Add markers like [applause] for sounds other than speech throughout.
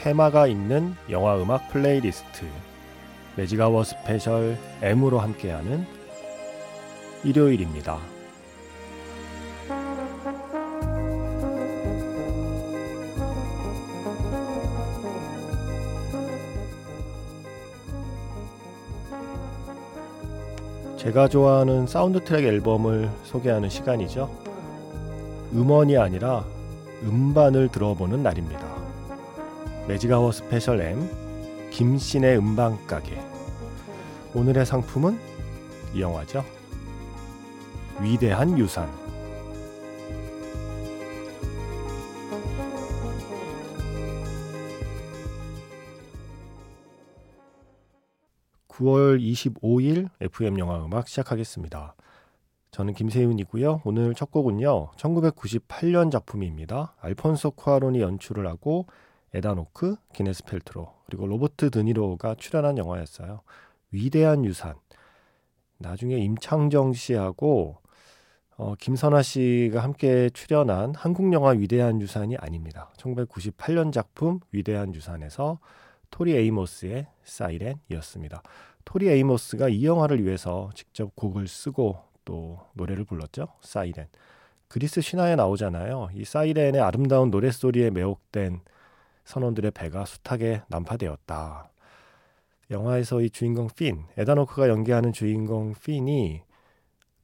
테마가 있는 영화 음악 플레이리스트 매직아워 스페셜 M으로 함께하는 일요일입니다. 제가 좋아하는 사운드 트랙 앨범을 소개하는 시간이죠. 음원이 아니라 음반을 들어보는 날입니다. 매직아워 스페셜 M 김씨네 음반가게 오늘의 상품은 이 영화죠. 위대한 유산 9월 25일 FM 영화 음악 시작하겠습니다. 저는 김세윤이고요. 오늘 첫 곡은요. 1998년 작품입니다. 알폰소 쿠아론이 연출을 하고 에단 호크, 기네스 펠트로 그리고 로버트 드니로가 출연한 영화였어요. 위대한 유산. 나중에 임창정 씨하고 어, 김선아 씨가 함께 출연한 한국 영화 위대한 유산이 아닙니다. 1998년 작품 위대한 유산에서 토리 에이모스의 사이렌이었습니다. 토리 에이모스가 이 영화를 위해서 직접 곡을 쓰고 또 노래를 불렀죠. 사이렌. 그리스 신화에 나오잖아요. 이 사이렌의 아름다운 노랫소리에 매혹된 선원들의 배가 숱하게 난파되었다. 영화에서 이 주인공 핀, 에단 호크가 연기하는 주인공 핀이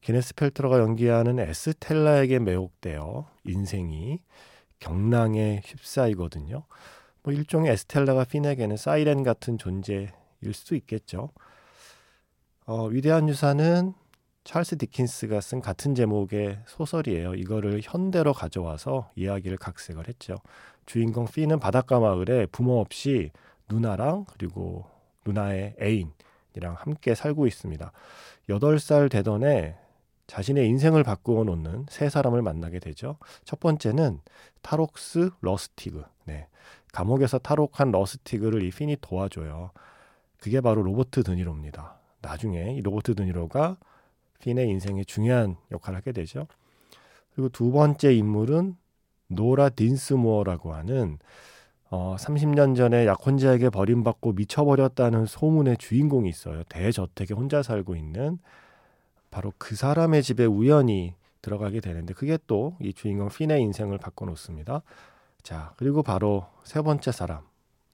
기네스 펠트로가 연기하는 에스텔라에게 매혹되어 인생이 격랑에 휩싸이거든요. 뭐 일종의 에스텔라가 핀에게는 사이렌 같은 존재일 수 있겠죠. 어, 위대한 유산은 찰스 디킨스가 쓴 같은 제목의 소설이에요. 이거를 현대로 가져와서 이야기를 각색을 했죠. 주인공 피는 바닷가 마을에 부모 없이 누나랑 그리고 누나의 애인이랑 함께 살고 있습니다. 8살 되던 해 자신의 인생을 바꾸어 놓는 세 사람을 만나게 되죠. 첫 번째는 탈옥수 러스티그. 네. 감옥에서 탈옥한 러스티그를 이 핀이 도와줘요. 그게 바로 로버트 드니로입니다. 나중에 이 로버트 드니로가 핀의 인생에 중요한 역할을 하게 되죠. 그리고 두 번째 인물은 노라 딘스모어라고 하는 어, 30년 전에 약혼자에게 버림받고 미쳐버렸다는 소문의 주인공이 있어요. 대저택에 혼자 살고 있는 바로 그 사람의 집에 우연히 들어가게 되는데 그게 또 이 주인공 핀의 인생을 바꿔놓습니다. 자, 그리고 바로 세 번째 사람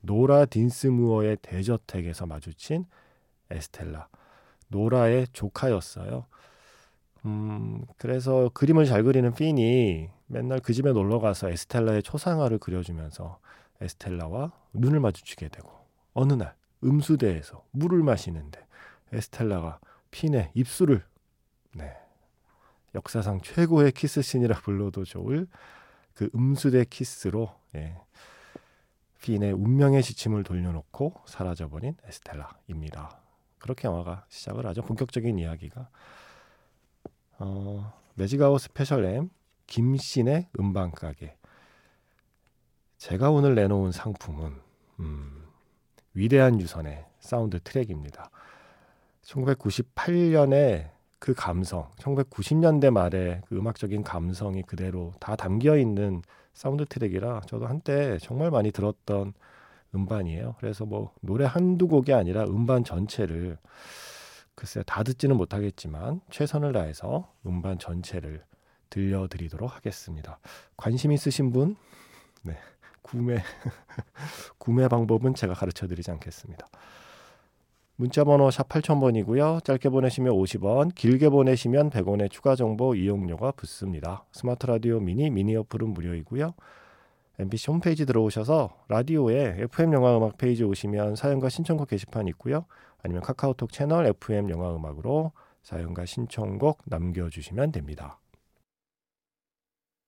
노라 딘스무어의 대저택에서 마주친 에스텔라. 노라의 조카였어요. 음, 그래서 그림을 잘 그리는 핀이 맨날 그 집에 놀러 가서 에스텔라의 초상화를 그려주면서 에스텔라와 눈을 마주치게 되고 어느 날 음수대에서 물을 마시는데 에스텔라가 핀의 입술을 네. 역사상 최고의 키스신이라 불러도 좋을 그 음수대 키스로 예. 핀의 운명의 지침을 돌려놓고 사라져버린 에스텔라입니다. 그렇게 영화가 시작을 하죠. 본격적인 이야기가. 어, 매직아워 스페셜 M 김씨네 음반 가게. 제가 오늘 내놓은 상품은 음, 위대한 유산의 사운드 트랙입니다. 1998년에 그 감성, 1990년대 말에 그 음악적인 감성이 그대로 다 담겨 있는 사운드 트랙이라 저도 한때 정말 많이 들었던 음반이에요. 그래서 뭐 노래 한두 곡이 아니라 음반 전체를 글쎄 다 듣지는 못하겠지만 최선을 다해서 음반 전체를 들려드리도록 하겠습니다. 관심 있으신 분, 네, 구매 [laughs] 구매 방법은 제가 가르쳐 드리지 않겠습니다. 문자 번호 샵 8000번이고요. 짧게 보내시면 50원, 길게 보내시면 100원의 추가 정보 이용료가 붙습니다. 스마트 라디오 미니 미니 어플은 무료이고요. MBC 홈페이지 들어오셔서 라디오에 FM 영화 음악 페이지 오시면 사연과 신청곡 게시판 있고요. 아니면 카카오톡 채널 FM 영화 음악으로 사연과 신청곡 남겨 주시면 됩니다.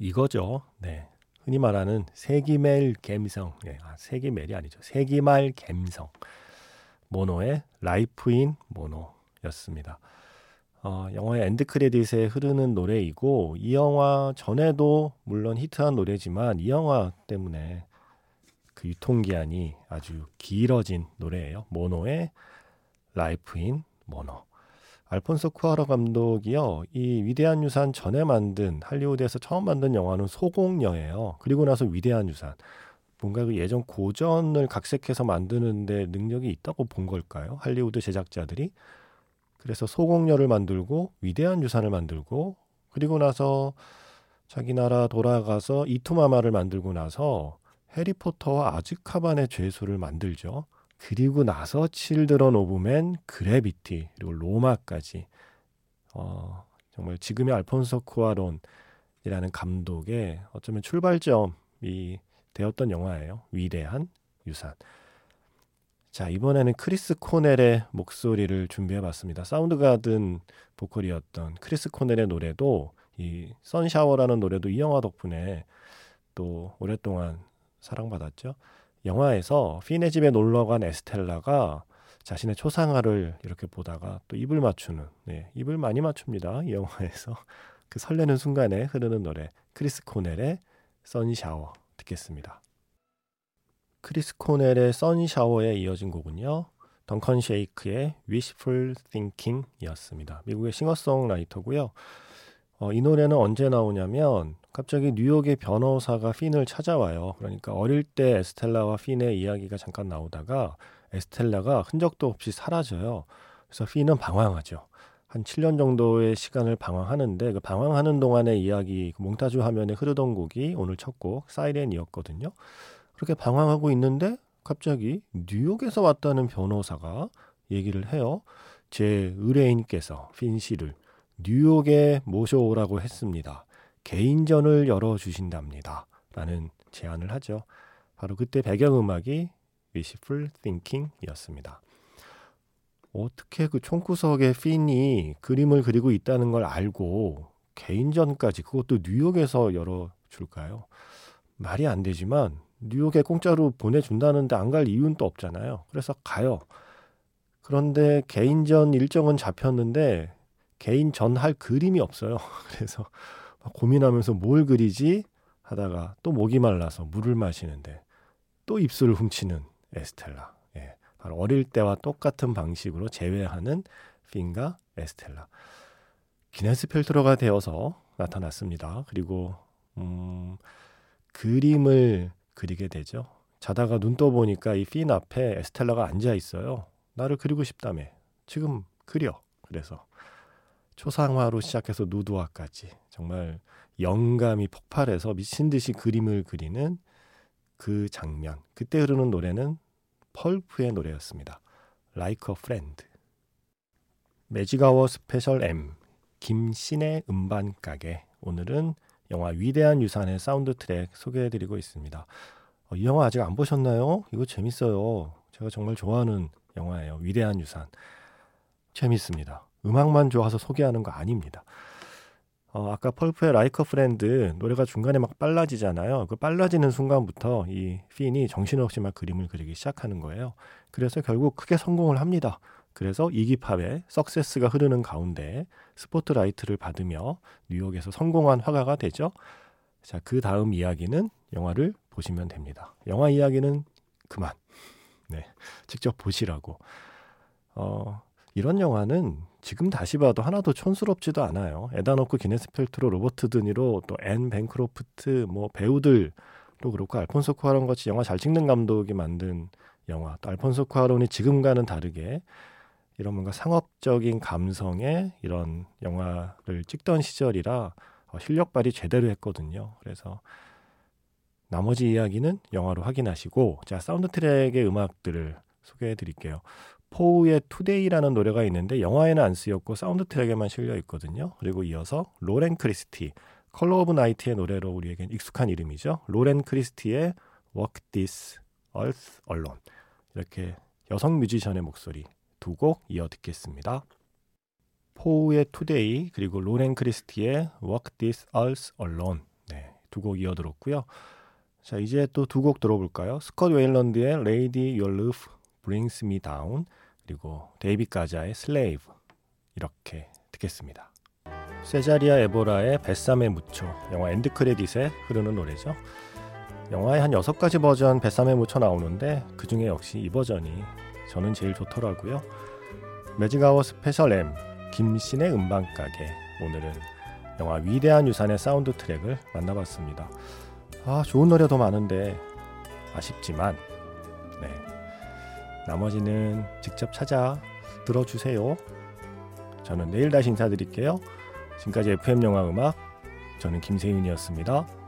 이거죠. 네. 흔히 말하는 세기말 갬성. 네, 아, 세기말이 아니죠. 세기말 갬성. 모노의 Life in Mono였습니다. 어, 영화의 엔드 크레딧에 흐르는 노래이고 이 영화 전에도 물론 히트한 노래지만 이 영화 때문에 그 유통기한이 아주 길어진 노래예요. 모노의 Life in Mono. 알폰소 쿠아론 감독이요. 이 위대한 유산 전에 만든 할리우드에서 처음 만든 영화는 소공녀예요. 그리고 나서 위대한 유산. 뭔가 그 예전 고전을 각색해서 만드는데 능력이 있다고 본 걸까요? 할리우드 제작자들이. 그래서 소공녀를 만들고 위대한 유산을 만들고 그리고 나서 자기 나라 돌아가서 이투마마를 만들고 나서 해리포터와 아즈카반의 죄수를 만들죠. 그리고 나서 칠드런 오브맨, 그래비티 그리고 로마까지 어, 정말 지금의 알폰소 쿠아론이라는 감독의 어쩌면 출발점이 되었던 영화예요. 위대한 유산. 자 이번에는 크리스 코넬의 목소리를 준비해 봤습니다. 사운드 가든 보컬이었던 크리스 코넬의 노래도 이 Sunshower라는 노래도 이 영화 덕분에 또 오랫동안 사랑받았죠. 영화에서 핀네 집에 놀러 간 에스텔라가 자신의 초상화를 이렇게 보다가 또 입을 맞추는 네, 입을 많이 맞춥니다. 이 영화에서 [laughs] 그 설레는 순간에 흐르는 노래 크리스 코넬의 Sunshower 듣겠습니다. 크리스 코넬의 Sunshower에 이어진 곡은요. 덩컨 쉬크의 Wishful Thinking이었습니다. 미국의 싱어송라이터고요. 어, 이 노래는 언제 나오냐면 갑자기 뉴욕의 변호사가 핀을 찾아와요. 그러니까 어릴 때 에스텔라와 핀의 이야기가 잠깐 나오다가 에스텔라가 흔적도 없이 사라져요. 그래서 핀은 방황하죠. 한 7년 정도의 시간을 방황하는데 그 방황하는 동안의 이야기 그 몽타주 화면에 흐르던 곡이 오늘 첫 곡 Siren이었거든요. 그렇게 방황하고 있는데 갑자기 뉴욕에서 왔다는 변호사가 얘기를 해요. 제 의뢰인께서 핀 씨를 뉴욕에 모셔오라고 했습니다. 개인전을 열어주신답니다. 라는 제안을 하죠. 바로 그때 배경음악이 Wishful Thinking이었습니다. 어떻게 그 총구석에 핀이 그림을 그리고 있다는 걸 알고 개인전까지 그것도 뉴욕에서 열어줄까요? 말이 안 되지만 뉴욕에 공짜로 보내준다는데 안 갈 이유는 또 없잖아요. 그래서 가요. 그런데 개인전 일정은 잡혔는데 개인 전 할 그림이 없어요. [laughs] 그래서 고민하면서 뭘 그리지 하다가 또 목이 말라서 물을 마시는데 또 입술을 훔치는 에스텔라. 예, 바로 어릴 때와 똑같은 방식으로 재회하는 핀과 에스텔라. 기네스 펠트로가 되어서 나타났습니다. 그리고 음, 그림을 그리게 되죠. 자다가 눈 떠보니까 이 핀 앞에 에스텔라가 앉아 있어요. 나를 그리고 싶다며. 지금 그려. 그래서 초상화로 시작해서 누드화까지 정말 영감이 폭발해서 미친 듯이 그림을 그리는 그 장면. 그때 흐르는 노래는 펄프의 노래였습니다. Like a Friend. Magic Hour Special M 김신의 음반 가게. 오늘은 영화 위대한 유산의 사운드 트랙 소개해드리고 있습니다. 어, 이 영화 아직 안 보셨나요? 이거 재밌어요. 제가 정말 좋아하는 영화예요. 위대한 유산. 재밌습니다. 음악만 좋아서 소개하는 거 아닙니다. 어, 아까 펄프의 Like a Friend 노래가 중간에 막 빨라지잖아요. 그 빨라지는 순간부터 이 핀이 정신없이 막 그림을 그리기 시작하는 거예요. 그래서 결국 크게 성공을 합니다. 그래서 이기팝의 Success가 흐르는 가운데 스포트라이트를 받으며 뉴욕에서 성공한 화가가 되죠. 자, 그 다음 이야기는 영화를 보시면 됩니다. 영화 이야기는 그만. 네. 직접 보시라고. 어, 이런 영화는 지금 다시 봐도 하나도 촌스럽지도 않아요. 에단 호크 기네스 펠트로 로버트 드니로 또 앤 벤크로프트 뭐 배우들도 그렇고 알폰소 쿠아론 같이 영화 잘 찍는 감독이 만든 영화 또 알폰소 쿠아론이 지금과는 다르게 이런 뭔가 상업적인 감성의 이런 영화를 찍던 시절이라 어, 실력 발휘 제대로 했거든요. 그래서 나머지 이야기는 영화로 확인하시고 자 사운드 트랙의 음악들을 소개해 드릴게요. 포우의 Today라는 노래가 있는데 영화에는 안 쓰였고 사운드 트랙에만 실려 있거든요. 그리고 이어서 로렌 크리스티, Color of Night의 노래로 우리에겐 익숙한 이름이죠. 로렌 크리스티의 Walk This Earth Alone 이렇게 여성 뮤지션의 목소리 두 곡 이어 듣겠습니다. 포우의 Today 그리고 로렌 크리스티의 Walk This Earth Alone 네, 두 곡 이어 들었고요. 자 이제 또 두 곡 들어볼까요? 스컷 웨일런드의 Lady Your Roof Brings Me Down 그리고 데이비드 가자의 Slave 이렇게 듣겠습니다. 세자리아 에보라의 Bésame Mucho 영화 엔드 크레딧에 흐르는 노래죠. 영화에 한 여섯 가지 버전 Bésame Mucho 나오는데 그 중에 역시 이 버전이 저는 제일 좋더라고요. Magic Hour Special M 김신의 음반가게 오늘은 영화 위대한 유산의 사운드 트랙을 만나봤습니다. 아 좋은 노래도 많은데 아쉽지만 네 나머지는 직접 찾아 들어주세요. 저는 내일 다시 인사드릴게요. 지금까지 FM 영화 음악 저는 김세윤이었습니다.